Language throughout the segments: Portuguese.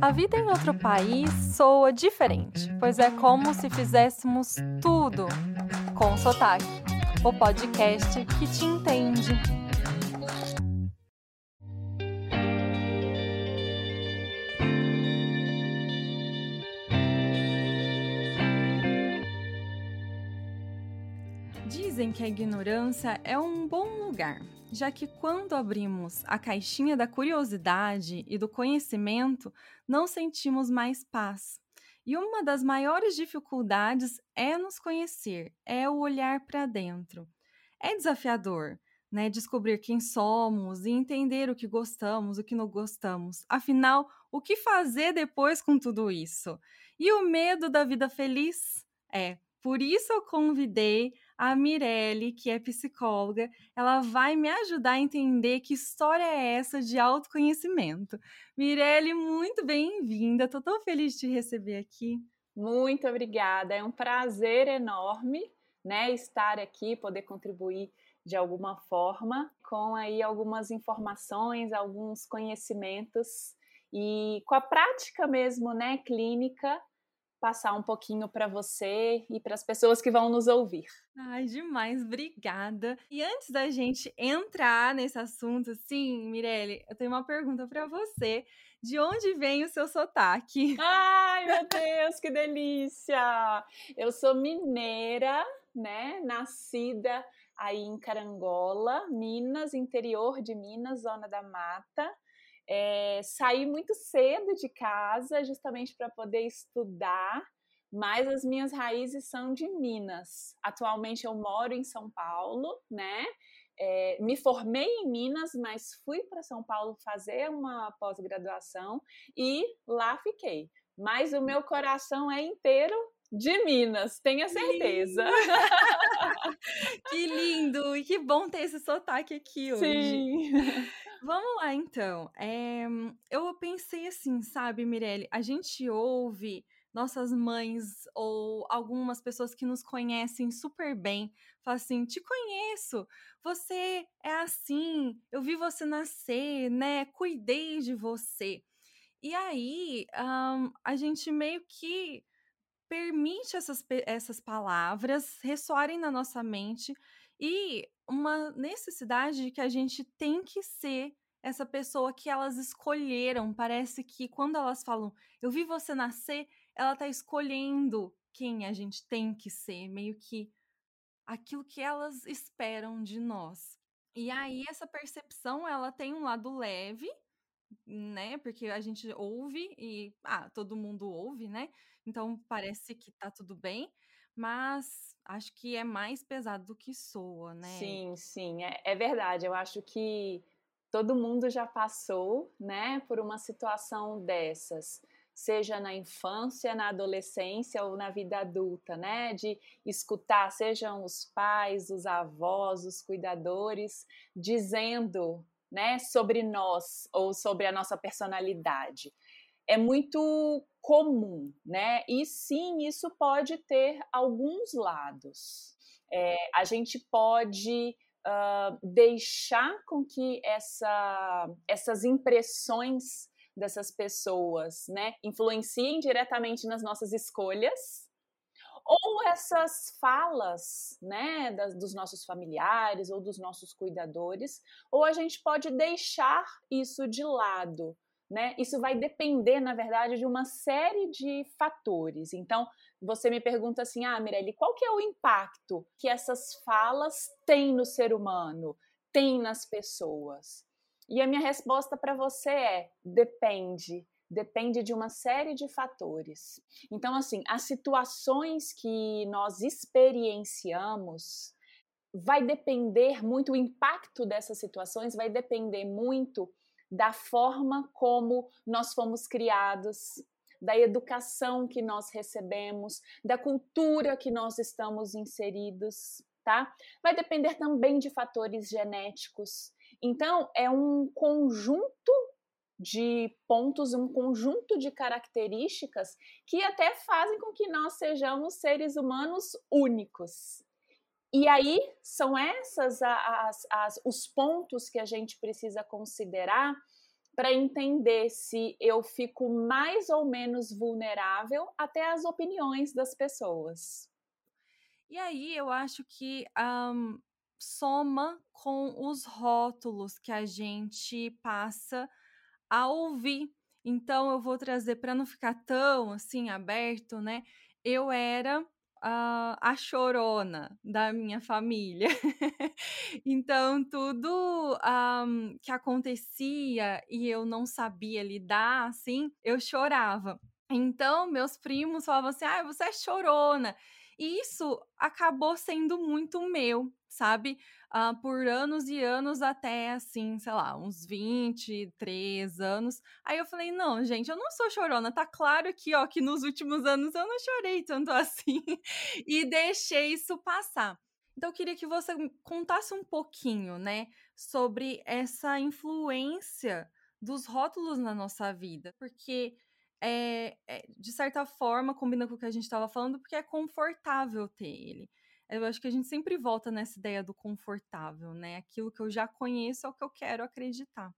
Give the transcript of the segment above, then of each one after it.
A vida em outro país soa diferente, pois é como se fizéssemos tudo com sotaque. O podcast que te entende. Dizem que a ignorância é um bom lugar, já que quando abrimos a caixinha da curiosidade e do conhecimento, não sentimos mais paz. E uma das maiores dificuldades é nos conhecer, é o olhar para dentro. É desafiador, né, descobrir quem somos e entender o que gostamos, o que não gostamos. Afinal, o que fazer depois com tudo isso? E o medo da vida feliz? É, por isso eu convidei a Mirelle, que é psicóloga, ela vai me ajudar a entender que história é essa de autoconhecimento. Mirelle, muito bem-vinda. Estou tão feliz de te receber aqui. Muito obrigada. É um prazer enorme, né, estar aqui, poder contribuir de alguma forma com aí algumas informações, alguns conhecimentos e com a prática mesmo, né, clínica passar um pouquinho para você e para as pessoas que vão nos ouvir. Ai, demais, obrigada. E antes da gente entrar nesse assunto, sim, Mirelle, eu tenho uma pergunta para você. De onde vem o seu sotaque? Ai, meu Deus, que delícia! Eu sou mineira, né? Nascida aí em Carangola, Minas, interior de Minas, zona da mata. É, saí muito cedo de casa justamente para poder estudar, mas as minhas raízes são de Minas. Atualmente eu moro em São Paulo, né? É, me formei em Minas, mas fui para São Paulo fazer uma pós-graduação e lá fiquei. Mas o meu coração é inteiro de Minas, tenha certeza. que lindo! E que bom ter esse sotaque aqui hoje. Sim. Vamos lá, então. É, eu pensei assim, sabe, Mirelle? A gente ouve nossas mães ou algumas pessoas que nos conhecem super bem, falam assim: te conheço, você é assim, eu vi você nascer, né? Cuidei de você. E aí, um, a gente meio que permite essas, essas palavras ressoarem na nossa mente e uma necessidade de que a gente tem que ser essa pessoa que elas escolheram. Parece que quando elas falam, eu vi você nascer, ela tá escolhendo quem a gente tem que ser, meio que aquilo que elas esperam de nós. E aí essa percepção, ela tem um lado leve, né? Porque a gente ouve e ah, todo mundo ouve, né? Então parece que tá tudo bem, mas acho que é mais pesado do que soa, né? Sim, sim, é, é verdade. Eu acho que todo mundo já passou, né, por uma situação dessas, seja na infância, na adolescência ou na vida adulta, né, de escutar, sejam os pais, os avós, os cuidadores, dizendo, né, sobre nós ou sobre a nossa personalidade é muito comum, né? E sim, isso pode ter alguns lados. É, a gente pode uh, deixar com que essa, essas impressões dessas pessoas, né, influenciem diretamente nas nossas escolhas, ou essas falas, né, das, dos nossos familiares ou dos nossos cuidadores, ou a gente pode deixar isso de lado, né? Isso vai depender, na verdade, de uma série de fatores. Então, você me pergunta assim, ah, Mirelle, qual que é o impacto que essas falas têm no ser humano, têm nas pessoas? E a minha resposta para você é: depende. Depende de uma série de fatores. Então, assim, as situações que nós experienciamos vai depender muito, o impacto dessas situações vai depender muito da forma como nós fomos criados, da educação que nós recebemos, da cultura que nós estamos inseridos, tá? Vai depender também de fatores genéticos. Então, é um conjunto de pontos, um conjunto de características que até fazem com que nós sejamos seres humanos únicos. E aí são essas as, as, os pontos que a gente precisa considerar para entender se eu fico mais ou menos vulnerável até as opiniões das pessoas. E aí eu acho que um, soma com os rótulos que a gente passa a ouvir. Então eu vou trazer para não ficar tão assim aberto, né? Eu era uh, a chorona da minha família. então, tudo um, que acontecia e eu não sabia lidar, assim, eu chorava. Então, meus primos falavam assim: ah, você é chorona. E isso acabou sendo muito meu, sabe? Uh, por anos e anos, até assim, sei lá, uns 23 anos. Aí eu falei: não, gente, eu não sou chorona. Tá claro aqui, ó, que nos últimos anos eu não chorei tanto assim. e deixei isso passar. Então, eu queria que você contasse um pouquinho, né, sobre essa influência dos rótulos na nossa vida, porque é, é, de certa forma, combina com o que a gente estava falando, porque é confortável ter ele. Eu acho que a gente sempre volta nessa ideia do confortável, né? Aquilo que eu já conheço é o que eu quero acreditar.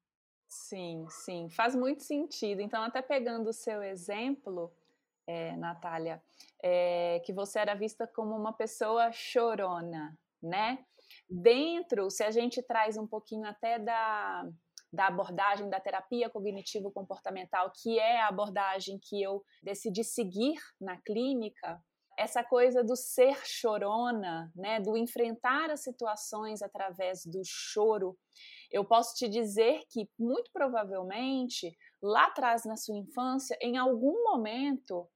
Sim, sim, faz muito sentido. Então, até pegando o seu exemplo, é, Natália, é, que você era vista como uma pessoa chorona, né? Dentro, se a gente traz um pouquinho até da, da abordagem da terapia cognitivo-comportamental, que é a abordagem que eu decidi seguir na clínica, essa coisa do ser chorona, né, do enfrentar as situações através do choro, eu posso te dizer que muito provavelmente lá atrás na sua infância, em algum momento,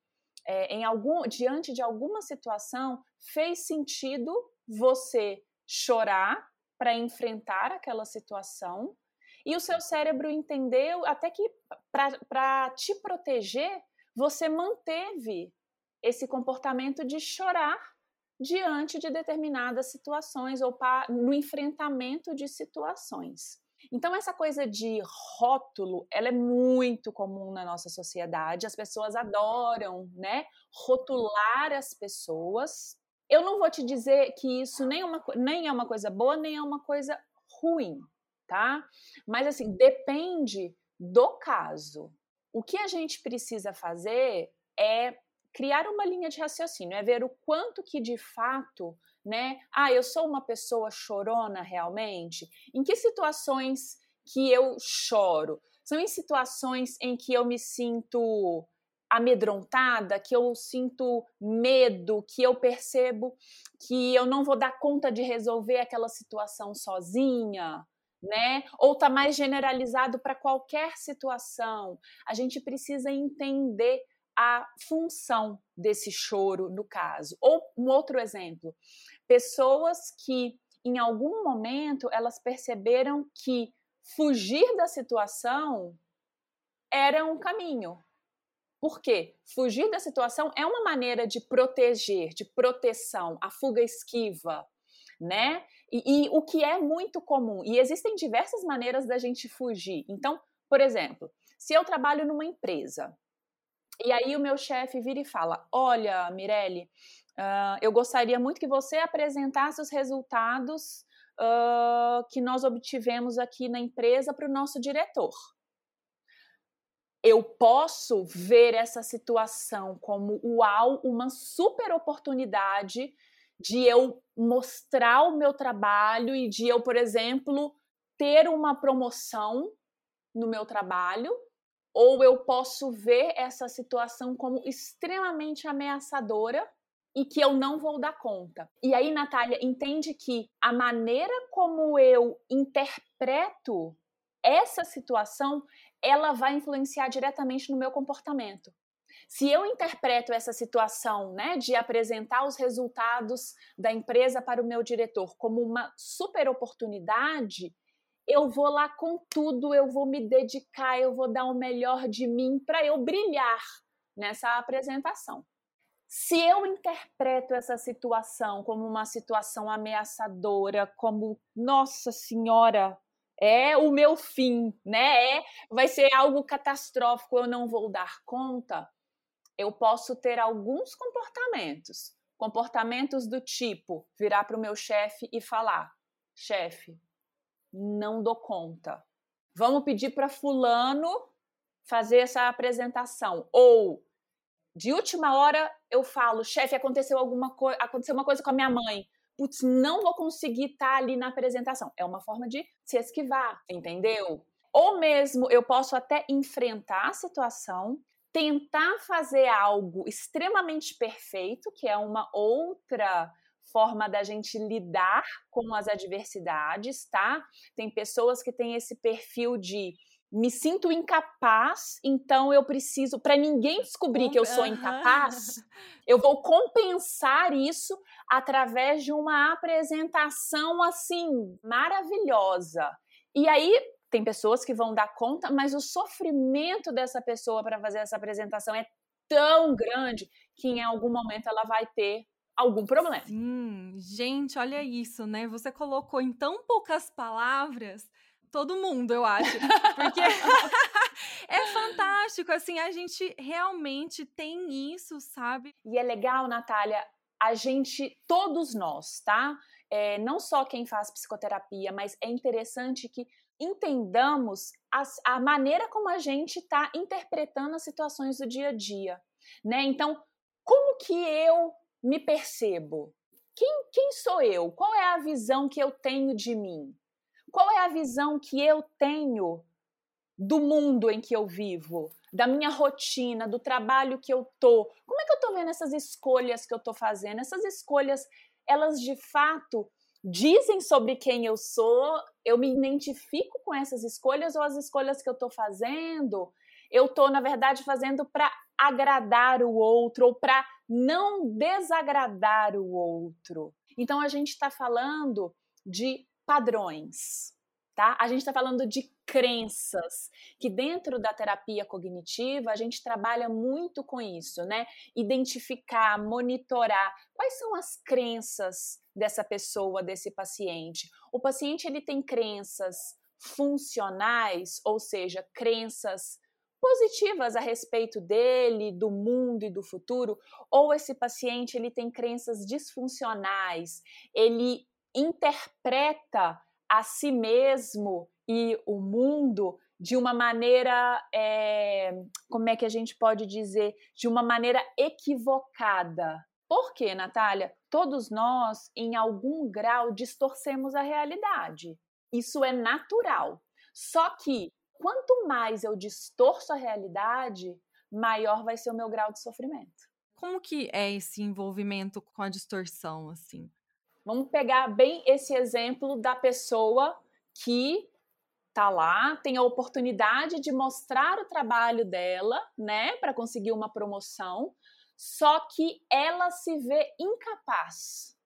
é, em algum diante de alguma situação, fez sentido você chorar para enfrentar aquela situação e o seu cérebro entendeu até que para te proteger, você manteve esse comportamento de chorar diante de determinadas situações ou no enfrentamento de situações. Então essa coisa de rótulo, ela é muito comum na nossa sociedade. As pessoas adoram, né, rotular as pessoas. Eu não vou te dizer que isso nem é uma, nem é uma coisa boa, nem é uma coisa ruim tá? Mas assim, depende do caso. O que a gente precisa fazer é criar uma linha de raciocínio, é ver o quanto que de fato, né? Ah, eu sou uma pessoa chorona realmente? Em que situações que eu choro? São em situações em que eu me sinto amedrontada, que eu sinto medo, que eu percebo que eu não vou dar conta de resolver aquela situação sozinha, né? Ou está mais generalizado para qualquer situação. A gente precisa entender a função desse choro no caso. Ou um outro exemplo, pessoas que em algum momento elas perceberam que fugir da situação era um caminho. Por quê? Fugir da situação é uma maneira de proteger, de proteção, a fuga esquiva, né? E, e, o que é muito comum, e existem diversas maneiras da gente fugir. Então, por exemplo, se eu trabalho numa empresa e aí o meu chefe vira e fala: Olha, Mirelle, uh, eu gostaria muito que você apresentasse os resultados uh, que nós obtivemos aqui na empresa para o nosso diretor. Eu posso ver essa situação como uau, uma super oportunidade de eu mostrar o meu trabalho e de eu, por exemplo, ter uma promoção no meu trabalho, ou eu posso ver essa situação como extremamente ameaçadora e que eu não vou dar conta. E aí, Natália, entende que a maneira como eu interpreto essa situação, ela vai influenciar diretamente no meu comportamento. Se eu interpreto essa situação, né, de apresentar os resultados da empresa para o meu diretor como uma super oportunidade, eu vou lá com tudo, eu vou me dedicar, eu vou dar o melhor de mim para eu brilhar nessa apresentação. Se eu interpreto essa situação como uma situação ameaçadora, como nossa senhora, é o meu fim, né? É, vai ser algo catastrófico, eu não vou dar conta eu posso ter alguns comportamentos. Comportamentos do tipo virar para o meu chefe e falar: chefe, não dou conta. vamos pedir para fulano fazer essa apresentação. Ou de última hora eu falo, chefe, aconteceu alguma coisa, aconteceu uma coisa com a minha mãe. Putz, não vou conseguir estar tá ali na apresentação. É uma forma de se esquivar, entendeu? Ou mesmo eu posso até enfrentar a situação, tentar fazer algo extremamente perfeito, que é uma outra forma da gente lidar com as adversidades, tá? Tem pessoas que têm esse perfil de me sinto incapaz, então eu preciso, para ninguém descobrir que eu sou incapaz, eu vou compensar isso através de uma apresentação assim maravilhosa. E aí tem pessoas que vão dar conta, mas o sofrimento dessa pessoa para fazer essa apresentação é tão grande que em algum momento ela vai ter algum problema. Sim, gente, olha isso, né? Você colocou em tão poucas palavras todo mundo, eu acho. Porque é fantástico, assim, a gente realmente tem isso, sabe? E é legal, Natália, a gente, todos nós, tá? É, não só quem faz psicoterapia, mas é interessante que entendamos as, a maneira como a gente está interpretando as situações do dia a dia, né? Então, como que eu me percebo? Quem, quem sou eu? Qual é a visão que eu tenho de mim? Qual é a visão que eu tenho do mundo em que eu vivo, da minha rotina, do trabalho que eu tô? Como é que eu tô vendo essas escolhas que eu tô fazendo? Essas escolhas, elas de fato dizem sobre quem eu sou? Eu me identifico com essas escolhas ou as escolhas que eu tô fazendo? Eu tô, na verdade, fazendo para agradar o outro ou para não desagradar o outro. Então a gente está falando de padrões, tá? A gente está falando de crenças, que dentro da terapia cognitiva a gente trabalha muito com isso, né? Identificar, monitorar quais são as crenças dessa pessoa, desse paciente. O paciente ele tem crenças funcionais, ou seja, crenças positivas a respeito dele, do mundo e do futuro, ou esse paciente ele tem crenças disfuncionais, ele interpreta a si mesmo e o mundo de uma maneira, é, como é que a gente pode dizer, de uma maneira equivocada. Por quê, Natália? Todos nós, em algum grau, distorcemos a realidade. Isso é natural. Só que quanto mais eu distorço a realidade, maior vai ser o meu grau de sofrimento. Como que é esse envolvimento com a distorção, assim? Vamos pegar bem esse exemplo da pessoa que tá lá, tem a oportunidade de mostrar o trabalho dela, né, para conseguir uma promoção, só que ela se vê incapaz,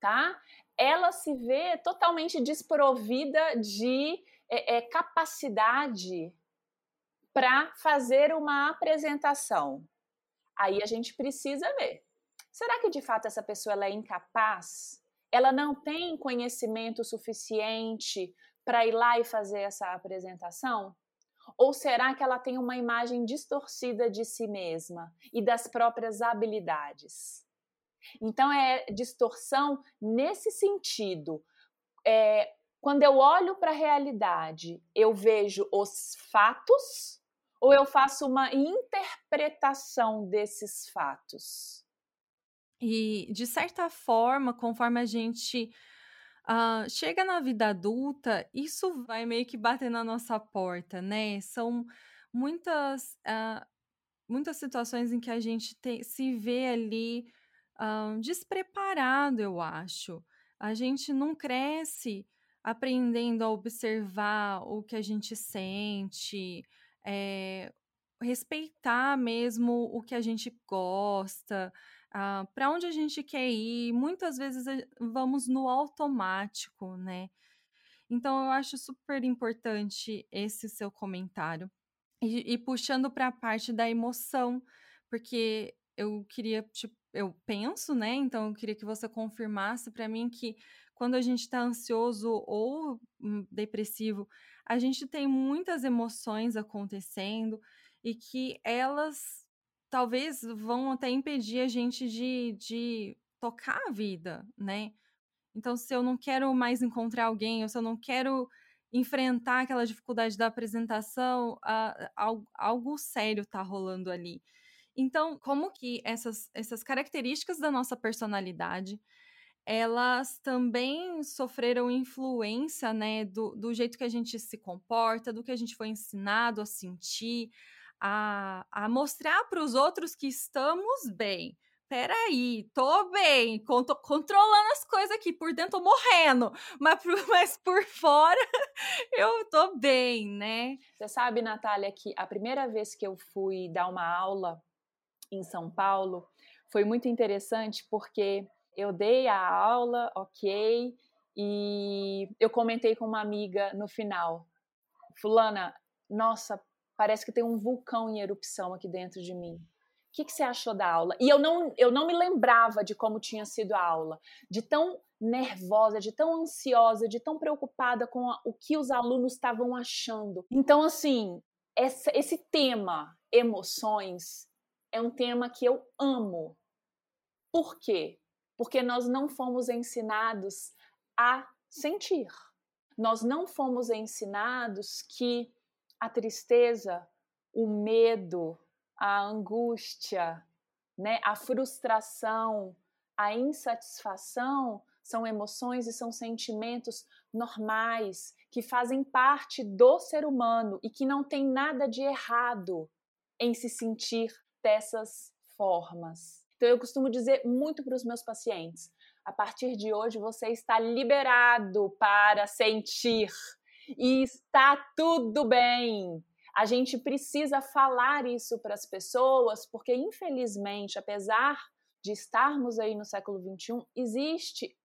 tá? Ela se vê totalmente desprovida de é, é, capacidade para fazer uma apresentação. Aí a gente precisa ver Será que de fato essa pessoa ela é incapaz? Ela não tem conhecimento suficiente para ir lá e fazer essa apresentação? Ou será que ela tem uma imagem distorcida de si mesma e das próprias habilidades? Então, é distorção nesse sentido. É, quando eu olho para a realidade, eu vejo os fatos ou eu faço uma interpretação desses fatos? E, de certa forma, conforme a gente uh, chega na vida adulta, isso vai meio que bater na nossa porta, né? São muitas, uh, muitas situações em que a gente te, se vê ali uh, despreparado, eu acho. A gente não cresce aprendendo a observar o que a gente sente, é, respeitar mesmo o que a gente gosta uh, ah, para onde a gente quer ir, muitas vezes vamos no automático, né? Então eu acho super importante esse seu comentário. E, e puxando para a parte da emoção, porque eu queria, tipo, eu penso, né? Então eu queria que você confirmasse para mim que quando a gente está ansioso ou hum, depressivo, a gente tem muitas emoções acontecendo e que elas talvez vão até impedir a gente de, de tocar a vida, né? Então, se eu não quero mais encontrar alguém, ou se eu não quero enfrentar aquela dificuldade da apresentação, algo sério tá rolando ali. Então, como que essas, essas características da nossa personalidade, elas também sofreram influência, né, do, do jeito que a gente se comporta, do que a gente foi ensinado a sentir, a, a mostrar para os outros que estamos bem. Peraí, tô bem, tô controlando as coisas aqui, por dentro tô morrendo, mas mas por fora eu tô bem, né? Você sabe, Natália, que a primeira vez que eu fui dar uma aula em São Paulo foi muito interessante porque eu dei a aula, ok, e eu comentei com uma amiga no final, fulana, nossa, parece que tem um vulcão em erupção aqui dentro de mim. O que, que, você achou da aula? E eu não, eu não me lembrava de como tinha sido a aula, de tão nervosa, de tão ansiosa, de tão preocupada com a, o que os alunos estavam achando. Então, assim, essa, esse tema, emoções, é um tema que eu amo. Por quê? Porque nós não fomos ensinados a sentir. Nós não fomos ensinados que a tristeza, o medo, a angústia, né, a frustração, a insatisfação são emoções e são sentimentos normais que fazem parte do ser humano e que não tem nada de errado em se sentir dessas formas. Então eu costumo dizer muito para os meus pacientes: a partir de hoje você está liberado para sentir e está tudo bem. A gente precisa falar isso para as pessoas, porque infelizmente, apesar de estarmos aí no século XXI, existe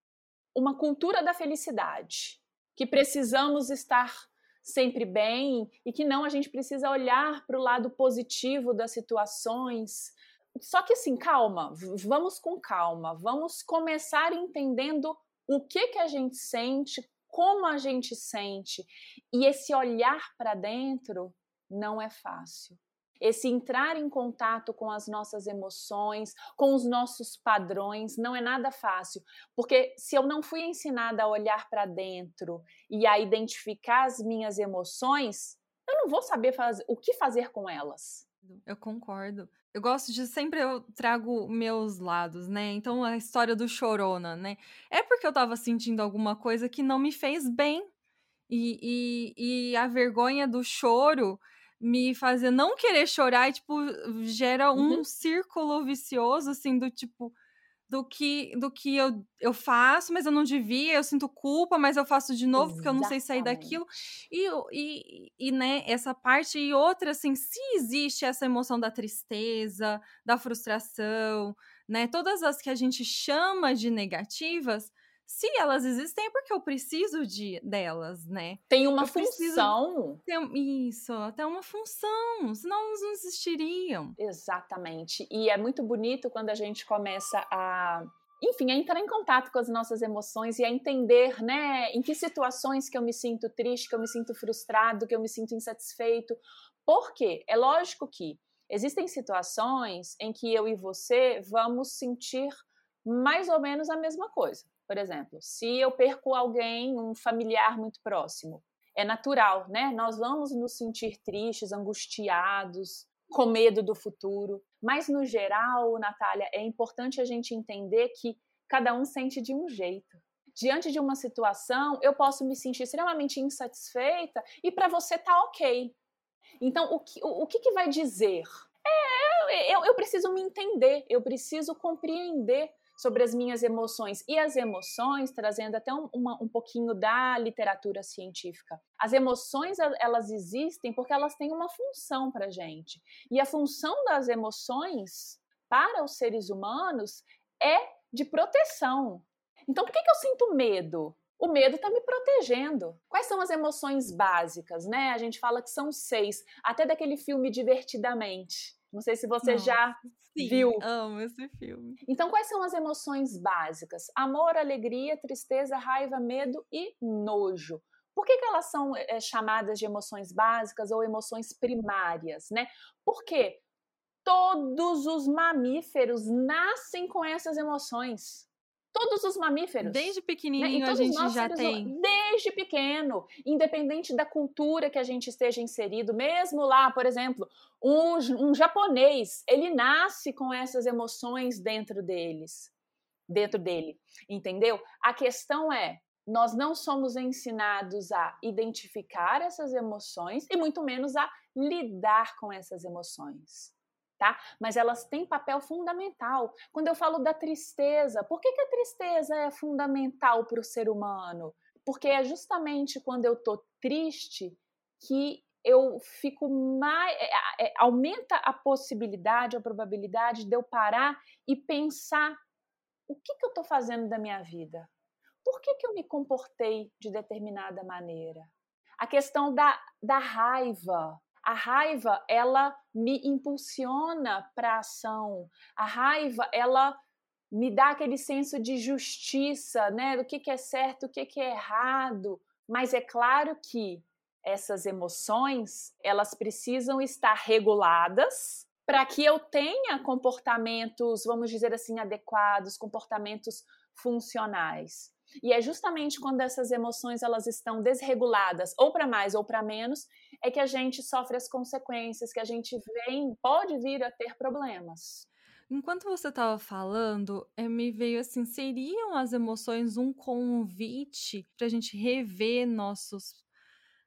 uma cultura da felicidade, que precisamos estar sempre bem e que não a gente precisa olhar para o lado positivo das situações. Só que assim, calma, vamos com calma, vamos começar entendendo o que que a gente sente, como a gente sente e esse olhar para dentro não é fácil. Esse entrar em contato com as nossas emoções, com os nossos padrões, não é nada fácil, porque se eu não fui ensinada a olhar para dentro e a identificar as minhas emoções, eu não vou saber o que fazer com elas. Eu concordo. Eu gosto de sempre eu trago meus lados, né? Então a história do chorona, né? É porque eu tava sentindo alguma coisa que não me fez bem. E, e, e a vergonha do choro me fazer não querer chorar e, tipo, gera um uhum. círculo vicioso, assim, do tipo, do que do que eu, eu faço, mas eu não devia, eu sinto culpa, mas eu faço de novo Exatamente. porque eu não sei sair daquilo. E, e, e, né, essa parte e outra, assim, se existe essa emoção da tristeza, da frustração, né, todas as que a gente chama de negativas, se elas existem é porque eu preciso de delas, né? Tem uma eu função. Isso, até uma função, senão elas não existiriam. Exatamente. E é muito bonito quando a gente começa a enfim, a entrar em contato com as nossas emoções e a entender, né, em que situações que eu me sinto triste, que eu me sinto frustrado, que eu me sinto insatisfeito. Por quê? É lógico que existem situações em que eu e você vamos sentir mais ou menos a mesma coisa. Por exemplo, se eu perco alguém, um familiar muito próximo, é natural, né? Nós vamos nos sentir tristes, angustiados, com medo do futuro. Mas, no geral, Natália, é importante a gente entender que cada um sente de um jeito. Diante de uma situação, eu posso me sentir extremamente insatisfeita e para você tá ok. Então, o que, o, o que, que vai dizer? É, eu, eu preciso me entender, eu preciso compreender sobre as minhas emoções. E as emoções, trazendo até um, uma, um pouquinho da literatura científica. As emoções, elas existem porque elas têm uma função para gente. E a função das emoções para os seres humanos é de proteção. Então, por que, que eu sinto medo? O medo está me protegendo. Quais são as emoções básicas, né? A gente fala que são seis, até daquele filme Divertidamente. Não sei se você Nossa, já sim, viu. Amo esse filme. Então, quais são as emoções básicas? Amor, alegria, tristeza, raiva, medo e nojo. Por que, que elas são é, chamadas de emoções básicas ou emoções primárias, né? Porque todos os mamíferos nascem com essas emoções. Todos os mamíferos. Desde né, pequenininho né? a gente já tem. Desde pequeno, independente da cultura que a gente esteja inserido, mesmo lá, por exemplo, um, um japonês, ele nasce com essas emoções dentro deles, dentro dele, entendeu? A questão é, nós não somos ensinados a identificar essas emoções e muito menos a lidar com essas emoções. Tá? Mas elas têm papel fundamental. Quando eu falo da tristeza, por que, que a tristeza é fundamental para o ser humano? Porque é justamente quando eu estou triste que eu fico mais. É, é, aumenta a possibilidade, a probabilidade de eu parar e pensar o que, que eu estou fazendo da minha vida? por que, que eu me comportei de determinada maneira? A questão da, da raiva. A raiva, ela me impulsiona para a ação. A raiva, ela me dá aquele senso de justiça, né? Do que, que é certo, o que, que é errado. Mas é claro que essas emoções, elas precisam estar reguladas para que eu tenha comportamentos, vamos dizer assim, adequados, comportamentos funcionais. E é justamente quando essas emoções elas estão desreguladas, ou para mais ou para menos, é que a gente sofre as consequências, que a gente vem, pode vir a ter problemas. Enquanto você estava falando, eh, me veio assim: seriam as emoções um convite para a gente rever nossos,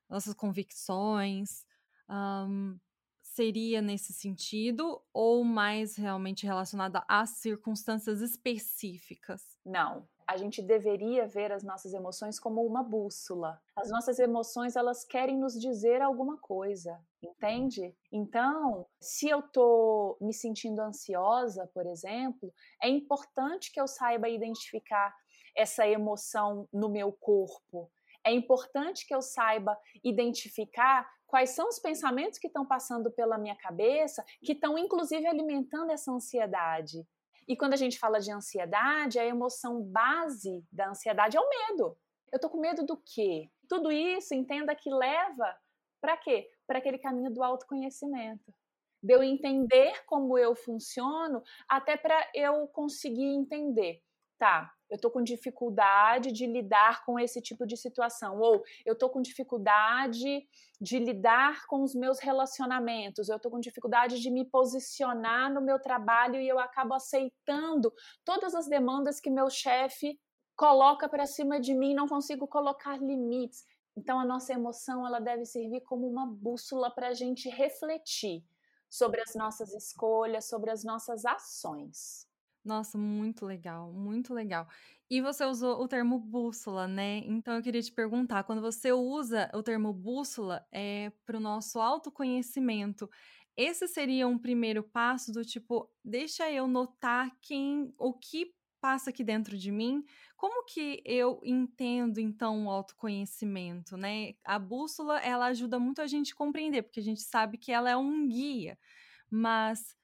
nossas convicções? Um, seria nesse sentido ou mais realmente relacionada às circunstâncias específicas? Não, a gente deveria ver as nossas emoções como uma bússola. As nossas emoções, elas querem nos dizer alguma coisa, entende? Então, se eu tô me sentindo ansiosa, por exemplo, é importante que eu saiba identificar essa emoção no meu corpo. É importante que eu saiba identificar quais são os pensamentos que estão passando pela minha cabeça, que estão inclusive alimentando essa ansiedade. E quando a gente fala de ansiedade, a emoção base da ansiedade é o medo. Eu tô com medo do quê? Tudo isso, entenda que leva para quê? Para aquele caminho do autoconhecimento. De eu entender como eu funciono, até para eu conseguir entender. Tá, eu estou com dificuldade de lidar com esse tipo de situação, ou eu estou com dificuldade de lidar com os meus relacionamentos, eu estou com dificuldade de me posicionar no meu trabalho e eu acabo aceitando todas as demandas que meu chefe coloca para cima de mim, não consigo colocar limites. Então a nossa emoção ela deve servir como uma bússola para a gente refletir sobre as nossas escolhas, sobre as nossas ações. Nossa, muito legal, muito legal. E você usou o termo bússola, né? Então eu queria te perguntar, quando você usa o termo bússola é para o nosso autoconhecimento, esse seria um primeiro passo do tipo, deixa eu notar quem, o que passa aqui dentro de mim? Como que eu entendo então o autoconhecimento, né? A bússola, ela ajuda muito a gente compreender, porque a gente sabe que ela é um guia, mas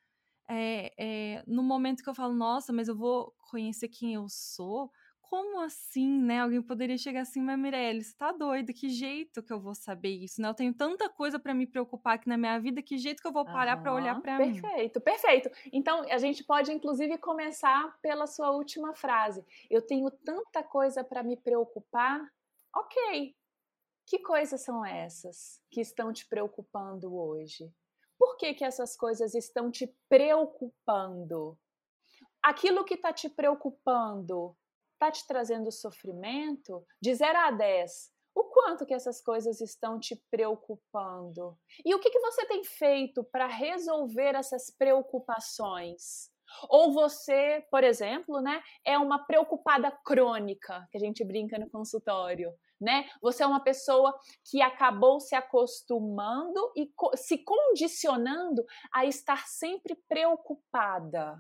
é, é, no momento que eu falo, nossa, mas eu vou conhecer quem eu sou, como assim, né? Alguém poderia chegar assim, mas Mirelle, você tá doida? Que jeito que eu vou saber isso, né? Eu tenho tanta coisa para me preocupar aqui na minha vida, que jeito que eu vou parar uhum, para olhar para mim? Perfeito, perfeito. Então, a gente pode inclusive começar pela sua última frase. Eu tenho tanta coisa para me preocupar. OK. Que coisas são essas que estão te preocupando hoje? Por que, que essas coisas estão te preocupando? Aquilo que está te preocupando está te trazendo sofrimento? De 0 a 10, o quanto que essas coisas estão te preocupando? E o que, que você tem feito para resolver essas preocupações? Ou você, por exemplo, né, é uma preocupada crônica, que a gente brinca no consultório né? Você é uma pessoa que acabou se acostumando e co se condicionando a estar sempre preocupada.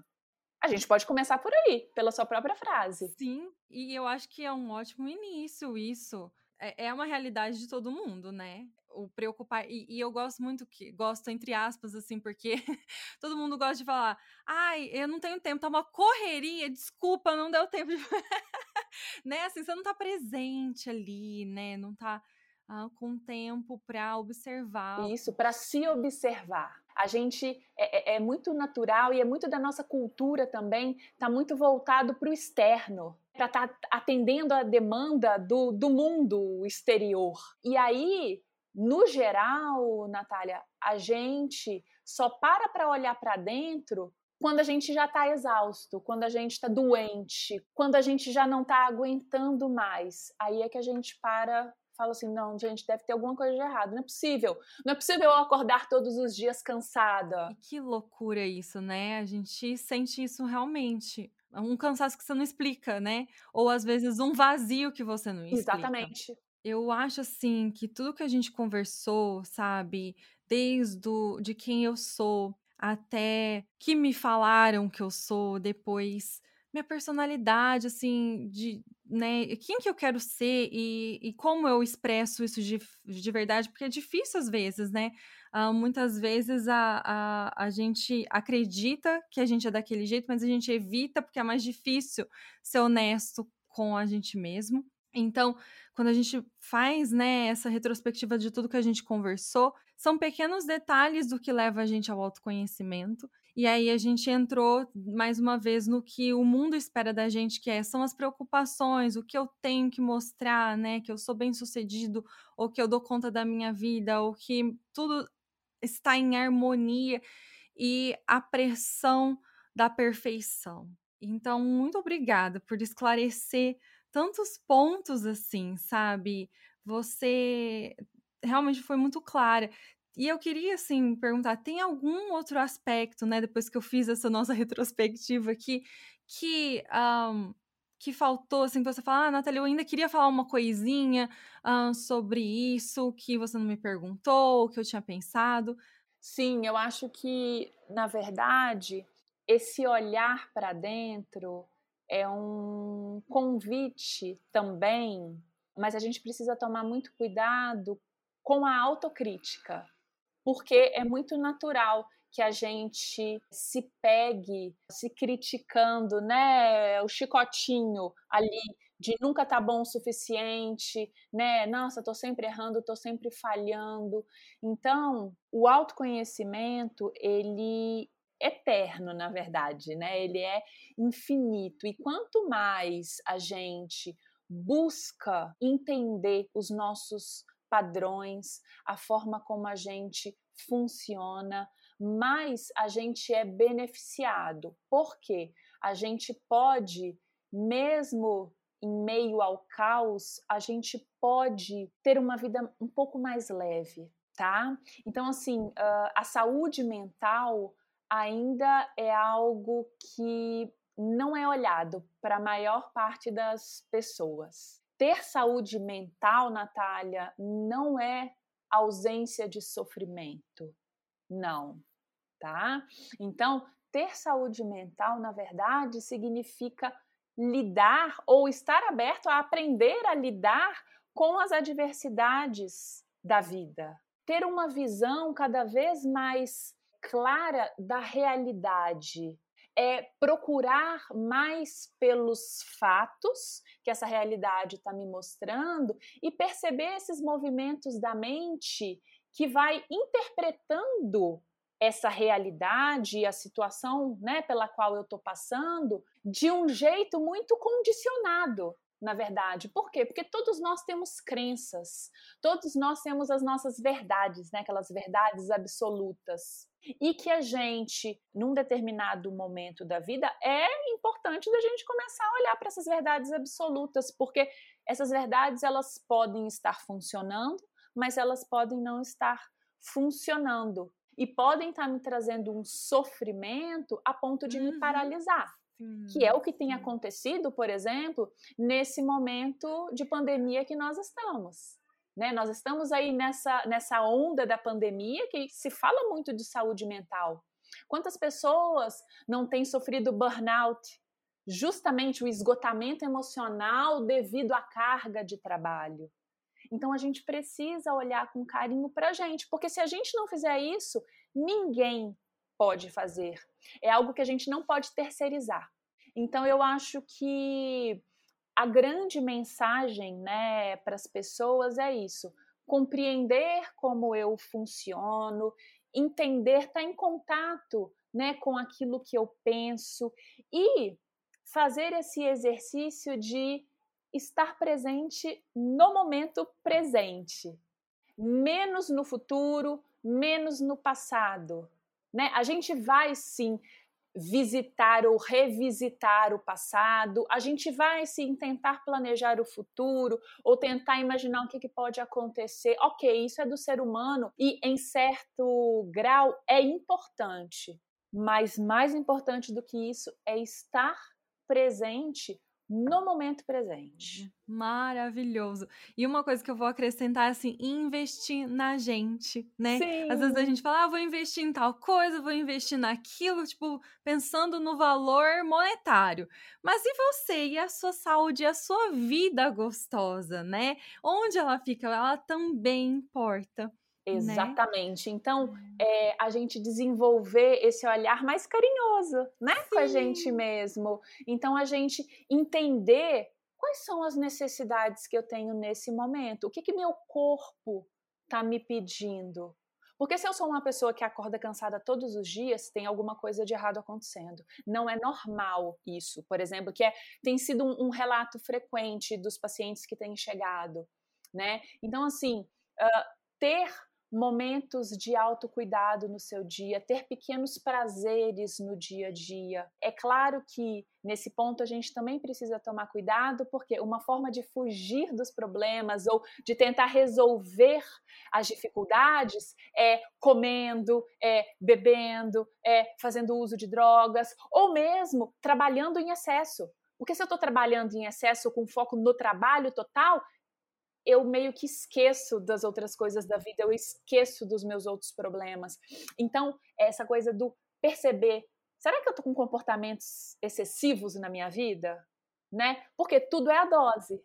A gente pode começar por aí, pela sua própria frase. Sim, e eu acho que é um ótimo início isso. É, é uma realidade de todo mundo, né? O preocupar. E, e, eu gosto muito que gosto entre aspas assim, porque todo mundo gosta de falar: "Ai, eu não tenho tempo, tá uma correria, desculpa, não deu tempo de né? Assim, você não tá presente ali, né? Não tá ah, com tempo para observar. Isso, para se observar. A gente é, é, é, muito natural e é muito da nossa cultura também, tá muito voltado para o externo. para estar tá atendendo a demanda do, do mundo exterior. E aí, no geral, Natália, a gente só para para olhar para dentro quando a gente já está exausto, quando a gente está doente, quando a gente já não está aguentando mais. Aí é que a gente para fala assim: não, gente, deve ter alguma coisa de errado. Não é possível. Não é possível eu acordar todos os dias cansada. E que loucura isso, né? A gente sente isso realmente. Um cansaço que você não explica, né? Ou às vezes um vazio que você não explica. Exatamente. Eu acho assim que tudo que a gente conversou, sabe, desde o, de quem eu sou até que me falaram que eu sou, depois minha personalidade, assim, de, né, quem que eu quero ser e, e como eu expresso isso de, de verdade, porque é difícil às vezes, né? Uh, muitas vezes a, a, a gente acredita que a gente é daquele jeito, mas a gente evita porque é mais difícil ser honesto com a gente mesmo. Então, quando a gente faz né, essa retrospectiva de tudo que a gente conversou, são pequenos detalhes do que leva a gente ao autoconhecimento. E aí a gente entrou mais uma vez no que o mundo espera da gente, que é, são as preocupações, o que eu tenho que mostrar, né? Que eu sou bem sucedido, ou que eu dou conta da minha vida, ou que tudo está em harmonia e a pressão da perfeição. Então, muito obrigada por esclarecer tantos pontos assim, sabe? Você realmente foi muito clara. E eu queria, assim, perguntar: tem algum outro aspecto, né, depois que eu fiz essa nossa retrospectiva aqui, que. Um, que faltou, assim, que você fala, ah, Nathalie, eu ainda queria falar uma coisinha uh, sobre isso que você não me perguntou, que eu tinha pensado. Sim, eu acho que, na verdade, esse olhar para dentro é um convite também, mas a gente precisa tomar muito cuidado com a autocrítica, porque é muito natural que a gente se pegue se criticando, né? O chicotinho ali de nunca tá bom o suficiente, né? Nossa, tô sempre errando, tô sempre falhando. Então, o autoconhecimento, ele eterno, na verdade, né? Ele é infinito. E quanto mais a gente busca entender os nossos padrões, a forma como a gente funciona, mais a gente é beneficiado. Porque a gente pode, mesmo em meio ao caos, a gente pode ter uma vida um pouco mais leve, tá? Então, assim, a saúde mental ainda é algo que não é olhado para a maior parte das pessoas. Ter saúde mental, Natália, não é ausência de sofrimento. Não, tá? Então, ter saúde mental, na verdade, significa lidar ou estar aberto a aprender a lidar com as adversidades da vida. Ter uma visão cada vez mais clara da realidade, é procurar mais pelos fatos que essa realidade está me mostrando e perceber esses movimentos da mente que vai interpretando essa realidade e a situação né, pela qual eu estou passando de um jeito muito condicionado na verdade. Por quê? Porque todos nós temos crenças, todos nós temos as nossas verdades, né? aquelas verdades absolutas. E que a gente, num determinado momento da vida, é importante da gente começar a olhar para essas verdades absolutas, porque essas verdades elas podem estar funcionando, mas elas podem não estar funcionando e podem estar me trazendo um sofrimento a ponto de uhum. me paralisar. Sim, que é o que tem acontecido, por exemplo, nesse momento de pandemia que nós estamos. Né? Nós estamos aí nessa, nessa onda da pandemia que se fala muito de saúde mental. Quantas pessoas não têm sofrido burnout? Justamente o esgotamento emocional devido à carga de trabalho. Então a gente precisa olhar com carinho para a gente, porque se a gente não fizer isso, ninguém pode fazer. É algo que a gente não pode terceirizar. Então eu acho que a grande mensagem, né, para as pessoas é isso: compreender como eu funciono, entender, estar tá em contato, né, com aquilo que eu penso e fazer esse exercício de estar presente no momento presente, menos no futuro, menos no passado. Né? A gente vai sim visitar ou revisitar o passado, a gente vai sim tentar planejar o futuro ou tentar imaginar o que, que pode acontecer. Ok, isso é do ser humano e em certo grau é importante, mas mais importante do que isso é estar presente no momento presente. Maravilhoso. E uma coisa que eu vou acrescentar é assim, investir na gente, né? Sim. Às vezes a gente fala, ah, vou investir em tal coisa, vou investir naquilo, tipo, pensando no valor monetário. Mas e você, e a sua saúde, e a sua vida gostosa, né? Onde ela fica, ela também importa. Né? Exatamente. Né? Então, é, a gente desenvolver esse olhar mais carinhoso, né, Sim. com a gente mesmo. Então, a gente entender quais são as necessidades que eu tenho nesse momento, o que que meu corpo está me pedindo. Porque se eu sou uma pessoa que acorda cansada todos os dias, tem alguma coisa de errado acontecendo. Não é normal isso, por exemplo, que é, tem sido um, um relato frequente dos pacientes que têm chegado, né? Então, assim, uh, ter momentos de autocuidado no seu dia, ter pequenos prazeres no dia a dia. É claro que nesse ponto a gente também precisa tomar cuidado, porque uma forma de fugir dos problemas ou de tentar resolver as dificuldades é comendo, é bebendo, é fazendo uso de drogas ou mesmo trabalhando em excesso. Porque se eu estou trabalhando em excesso com foco no trabalho total, eu meio que esqueço das outras coisas da vida, eu esqueço dos meus outros problemas. Então, essa coisa do perceber, será que eu tô com comportamentos excessivos na minha vida? Né? Porque tudo é a dose.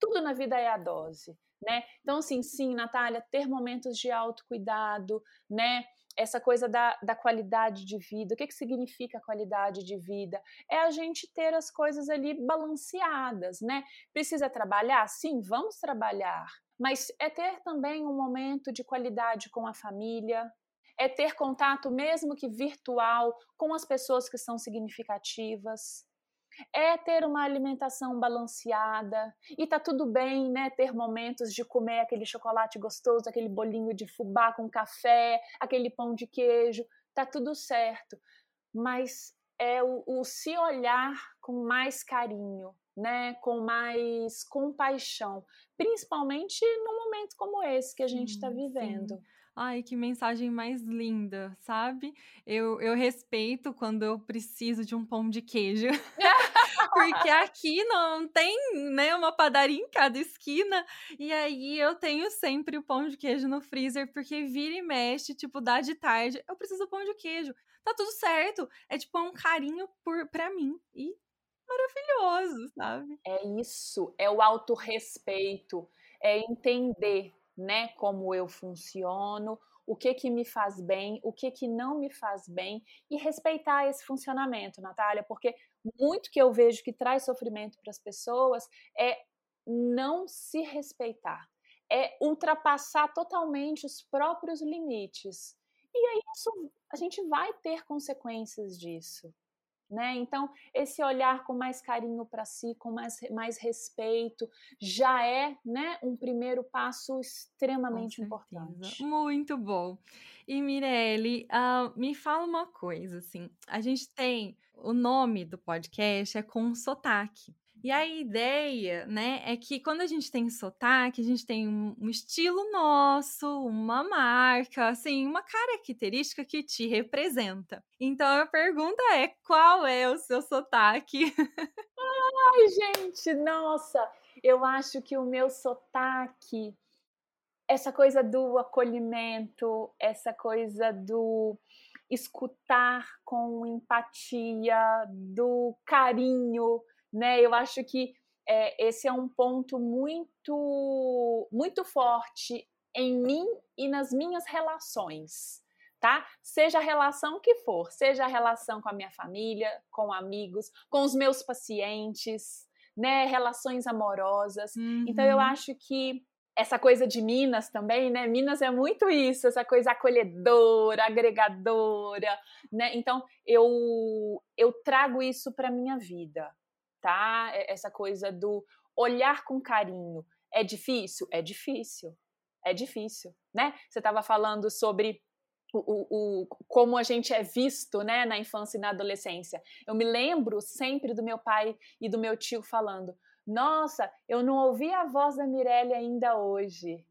Tudo na vida é a dose, né? Então, assim, sim, Natália, ter momentos de autocuidado, né? Essa coisa da, da qualidade de vida. O que, que significa qualidade de vida? É a gente ter as coisas ali balanceadas, né? Precisa trabalhar? Sim, vamos trabalhar. Mas é ter também um momento de qualidade com a família, é ter contato, mesmo que virtual, com as pessoas que são significativas, é ter uma alimentação balanceada e tá tudo bem, né, ter momentos de comer aquele chocolate gostoso, aquele bolinho de fubá com café, aquele pão de queijo, tá tudo certo. Mas é o, o se olhar com mais carinho, né, com mais compaixão, principalmente num momento como esse que a gente está vivendo. Sim. Ai, que mensagem mais linda, sabe? Eu, eu respeito quando eu preciso de um pão de queijo. Porque aqui não tem né, uma padaria em cada esquina. E aí eu tenho sempre o pão de queijo no freezer, porque vira e mexe, tipo, dá de tarde. Eu preciso do pão de queijo. Tá tudo certo. É tipo um carinho por, pra mim. E maravilhoso, sabe? É isso, é o autorrespeito, é entender né, como eu funciono, o que que me faz bem, o que que não me faz bem e respeitar esse funcionamento, Natália, porque muito que eu vejo que traz sofrimento para as pessoas é não se respeitar, é ultrapassar totalmente os próprios limites. E aí isso, a gente vai ter consequências disso. Né? Então, esse olhar com mais carinho para si, com mais, mais respeito, já é né, um primeiro passo extremamente importante. Muito bom. E Mirelle, uh, me fala uma coisa, assim, a gente tem o nome do podcast é com sotaque. E a ideia, né, é que quando a gente tem sotaque, a gente tem um, estilo nosso, uma marca, assim, uma característica que te representa. Então a pergunta é: qual é o seu sotaque? Ai, gente, nossa, eu acho que o meu sotaque, essa coisa do acolhimento, essa coisa do escutar com empatia, do carinho, né? Eu acho que é, esse é um ponto muito, muito forte em mim e nas minhas relações, tá? Seja a relação que for, seja a relação com a minha família, com amigos, com os meus pacientes, né? Relações amorosas. Uhum. Então eu uhum. acho que essa coisa de Minas também, né? Minas é muito isso, essa coisa acolhedora, agregadora, né? Então eu eu trago isso para minha vida, tá? Essa coisa do olhar com carinho. É difícil? É difícil. É difícil, né? Você estava falando sobre o, o, o, como a gente é visto né, na infância e na adolescência. Eu me lembro sempre do meu pai e do meu tio falando: Nossa, eu não ouvi a voz da Mirelle ainda hoje.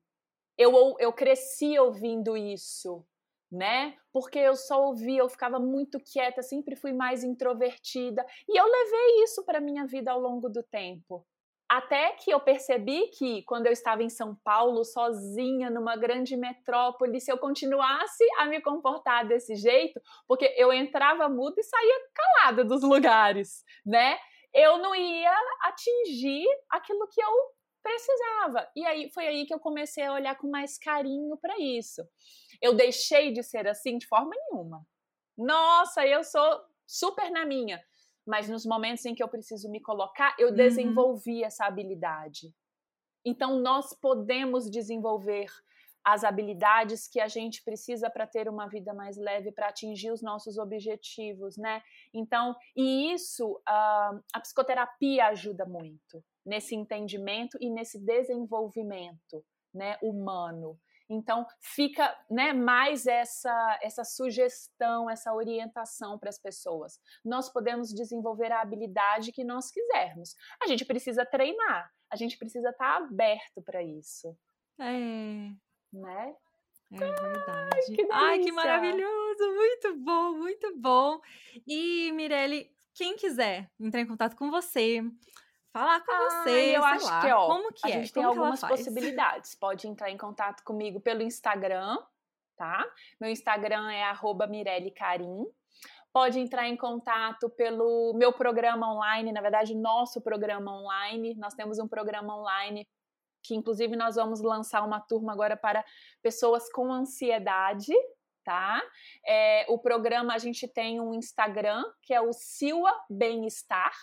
Eu, eu cresci ouvindo isso, né? Porque eu só ouvia, eu ficava muito quieta, sempre fui mais introvertida. E eu levei isso para minha vida ao longo do tempo. Até que eu percebi que quando eu estava em São Paulo, sozinha, numa grande metrópole, se eu continuasse a me comportar desse jeito, porque eu entrava muda e saía calada dos lugares, né? Eu não ia atingir aquilo que eu precisava. E aí foi aí que eu comecei a olhar com mais carinho para isso. Eu deixei de ser assim de forma nenhuma. Nossa, eu sou super na minha mas nos momentos em que eu preciso me colocar, eu uhum. desenvolvi essa habilidade. Então, nós podemos desenvolver as habilidades que a gente precisa para ter uma vida mais leve, para atingir os nossos objetivos, né? Então, e isso, uh, a psicoterapia ajuda muito nesse entendimento e nesse desenvolvimento, né, humano. Então fica né, mais essa, essa sugestão, essa orientação para as pessoas. Nós podemos desenvolver a habilidade que nós quisermos. A gente precisa treinar, a gente precisa estar tá aberto para isso. É. Né? É verdade. Ai que, Ai, que maravilhoso! Muito bom, muito bom. E, Mirelle, quem quiser entrar em contato com você, falar com ah, você. Eu acho lá. que, ó, como que a é? gente tem algumas possibilidades. Pode entrar em contato comigo pelo Instagram, tá? Meu Instagram é @mirellecarim. Pode entrar em contato pelo meu programa online, na verdade, nosso programa online. Nós temos um programa online que, inclusive, nós vamos lançar uma turma agora para pessoas com ansiedade, tá? É, o programa, a gente tem um Instagram, que é o Silva Bem-Estar,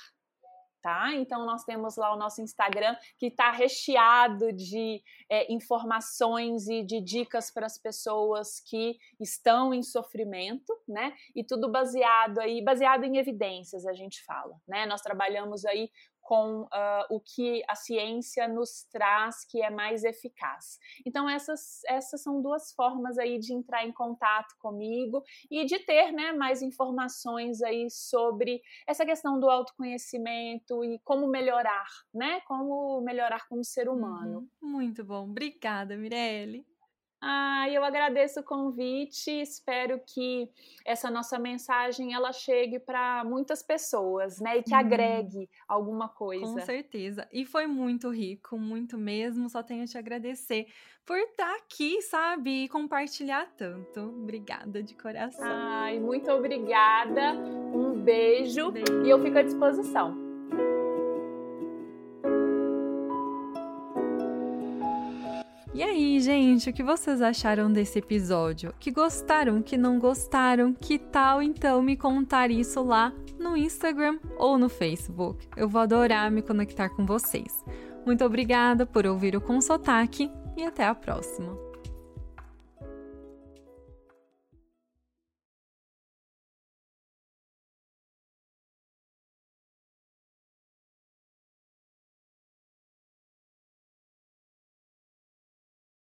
tá? Então nós temos lá o nosso Instagram que está recheado de é, informações e de dicas para as pessoas que estão em sofrimento, né? E tudo baseado aí, baseado em evidências, a gente fala, né? Nós trabalhamos aí com uh, o que a ciência nos traz que é mais eficaz. Então essas, essas são duas formas aí de entrar em contato comigo e de ter né, mais informações aí sobre essa questão do autoconhecimento e como melhorar, né? Como melhorar como ser humano. Uhum. Muito bom. Obrigada, Mirelle. Ah, eu agradeço o convite, espero que essa nossa mensagem ela chegue para muitas pessoas, né, e que hum. agregue alguma coisa. Com certeza. E foi muito rico, muito mesmo, só tenho a te agradecer por estar tá aqui, sabe, e compartilhar tanto. Obrigada de coração. Ai, muito obrigada. Um beijo, beijo. e eu fico à disposição. E aí, gente, o que vocês acharam desse episódio? Que gostaram, que não gostaram? Que tal então me contar isso lá no Instagram ou no Facebook? Eu vou adorar me conectar com vocês. Muito obrigada por ouvir o Com Sotaque e até a próxima.